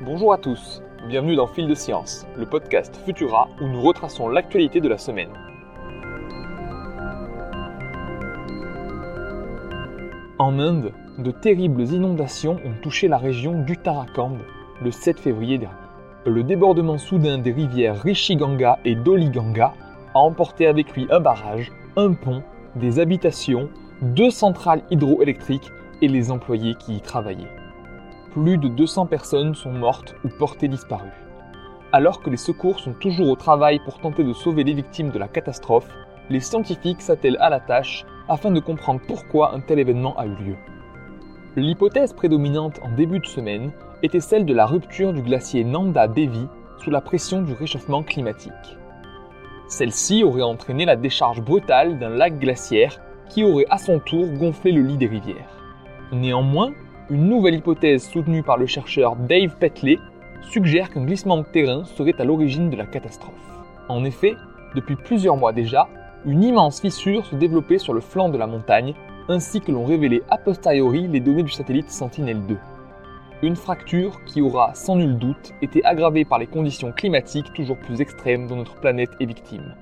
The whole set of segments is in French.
Bonjour à tous, bienvenue dans Fil de Science, le podcast Futura où nous retraçons l'actualité de la semaine. En Inde, de terribles inondations ont touché la région d'Uttarakhand le 7 février dernier. Le débordement soudain des rivières Rishiganga et Doliganga a emporté avec lui un barrage, un pont, des habitations, deux centrales hydroélectriques et les employés qui y travaillaient. Plus de 200 personnes sont mortes ou portées disparues. Alors que les secours sont toujours au travail pour tenter de sauver les victimes de la catastrophe, les scientifiques s'attellent à la tâche afin de comprendre pourquoi un tel événement a eu lieu. L'hypothèse prédominante en début de semaine était celle de la rupture du glacier Nanda Devi sous la pression du réchauffement climatique. Celle-ci aurait entraîné la décharge brutale d'un lac glaciaire qui aurait à son tour gonflé le lit des rivières. Néanmoins, une nouvelle hypothèse soutenue par le chercheur Dave Petley suggère qu'un glissement de terrain serait à l'origine de la catastrophe. En effet, depuis plusieurs mois déjà, une immense fissure se développait sur le flanc de la montagne, ainsi que l'ont révélé a posteriori les données du satellite Sentinel-2. Une fracture qui aura sans nul doute été aggravée par les conditions climatiques toujours plus extrêmes dont notre planète est victime.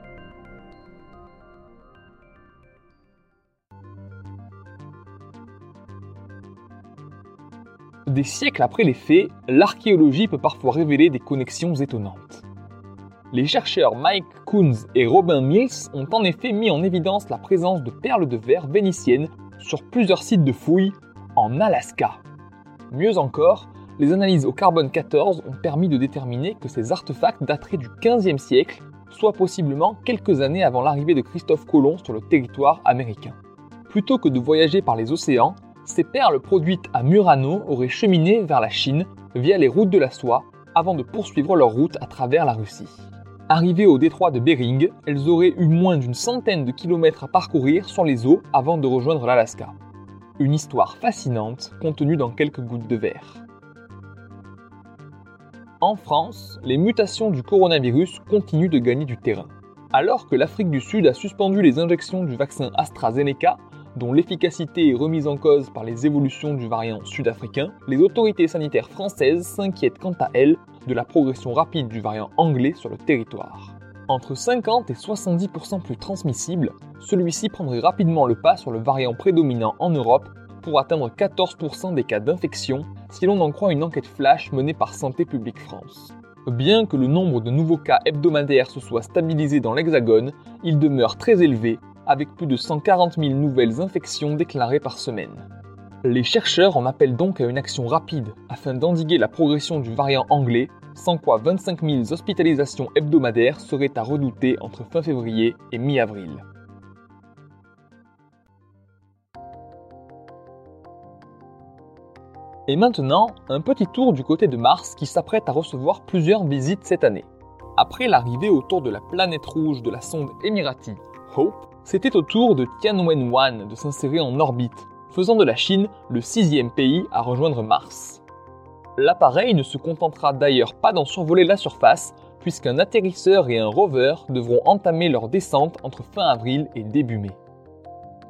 Des siècles après les faits, l'archéologie peut parfois révéler des connexions étonnantes. Les chercheurs Mike Coons et Robin Mills ont en effet mis en évidence la présence de perles de verre vénitiennes sur plusieurs sites de fouilles en Alaska. Mieux encore, les analyses au carbone 14 ont permis de déterminer que ces artefacts dateraient du 15e siècle, soit possiblement quelques années avant l'arrivée de Christophe Colomb sur le territoire américain. Plutôt que de voyager par les océans, ces perles produites à Murano auraient cheminé vers la Chine via les routes de la soie avant de poursuivre leur route à travers la Russie. Arrivées au détroit de Bering, elles auraient eu moins d'une centaine de kilomètres à parcourir sur les eaux avant de rejoindre l'Alaska. Une histoire fascinante contenue dans quelques gouttes de verre. En France, les mutations du coronavirus continuent de gagner du terrain. Alors que l'Afrique du Sud a suspendu les injections du vaccin AstraZeneca, dont l'efficacité est remise en cause par les évolutions du variant sud-africain, les autorités sanitaires françaises s'inquiètent quant à elles de la progression rapide du variant anglais sur le territoire. Entre 50 et 70% plus transmissible, celui-ci prendrait rapidement le pas sur le variant prédominant en Europe pour atteindre 14% des cas d'infection si l'on en croit une enquête flash menée par Santé publique France. Bien que le nombre de nouveaux cas hebdomadaires se soit stabilisé dans l'Hexagone, il demeure très élevé, avec plus de 140 000 nouvelles infections déclarées par semaine. Les chercheurs en appellent donc à une action rapide afin d'endiguer la progression du variant anglais, sans quoi 25 000 hospitalisations hebdomadaires seraient à redouter entre fin février et mi-avril. Et maintenant, un petit tour du côté de Mars qui s'apprête à recevoir plusieurs visites cette année. Après l'arrivée autour de la planète rouge de la sonde Emirati C'était au tour de Tianwen-1 de s'insérer en orbite, faisant de la Chine le sixième pays à rejoindre Mars. L'appareil ne se contentera d'ailleurs pas d'en survoler la surface, puisqu'un atterrisseur et un rover devront entamer leur descente entre fin avril et début mai.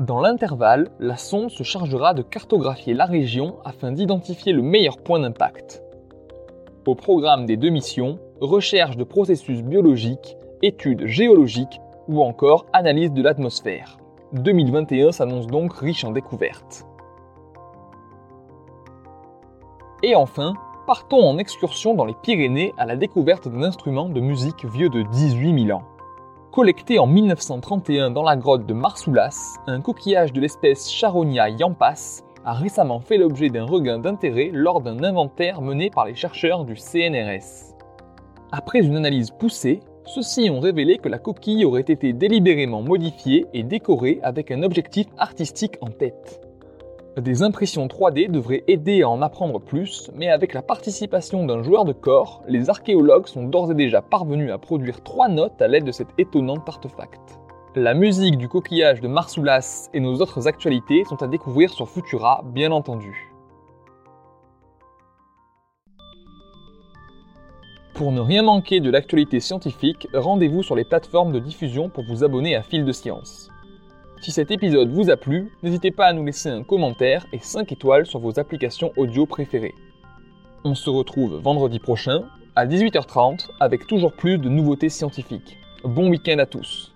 Dans l'intervalle, la sonde se chargera de cartographier la région afin d'identifier le meilleur point d'impact. Au programme des deux missions, recherche de processus biologiques, études géologiques ou encore analyse de l'atmosphère. 2021 s'annonce donc riche en découvertes. Et enfin, partons en excursion dans les Pyrénées à la découverte d'un instrument de musique vieux de 18 000 ans. Collecté en 1931 dans la grotte de Marsoulas, un coquillage de l'espèce Charonia yampas a récemment fait l'objet d'un regain d'intérêt lors d'un inventaire mené par les chercheurs du CNRS. Après une analyse poussée, ceux-ci ont révélé que la coquille aurait été délibérément modifiée et décorée avec un objectif artistique en tête. Des impressions 3D devraient aider à en apprendre plus, mais avec la participation d'un joueur de corps, les archéologues sont d'ores et déjà parvenus à produire trois notes à l'aide de cet étonnant artefact. La musique du coquillage de Marsoulas et nos autres actualités sont à découvrir sur Futura, bien entendu. Pour ne rien manquer de l'actualité scientifique, rendez-vous sur les plateformes de diffusion pour vous abonner à Fil de Science. Si cet épisode vous a plu, n'hésitez pas à nous laisser un commentaire et 5 étoiles sur vos applications audio préférées. On se retrouve vendredi prochain à 18h30 avec toujours plus de nouveautés scientifiques. Bon week-end à tous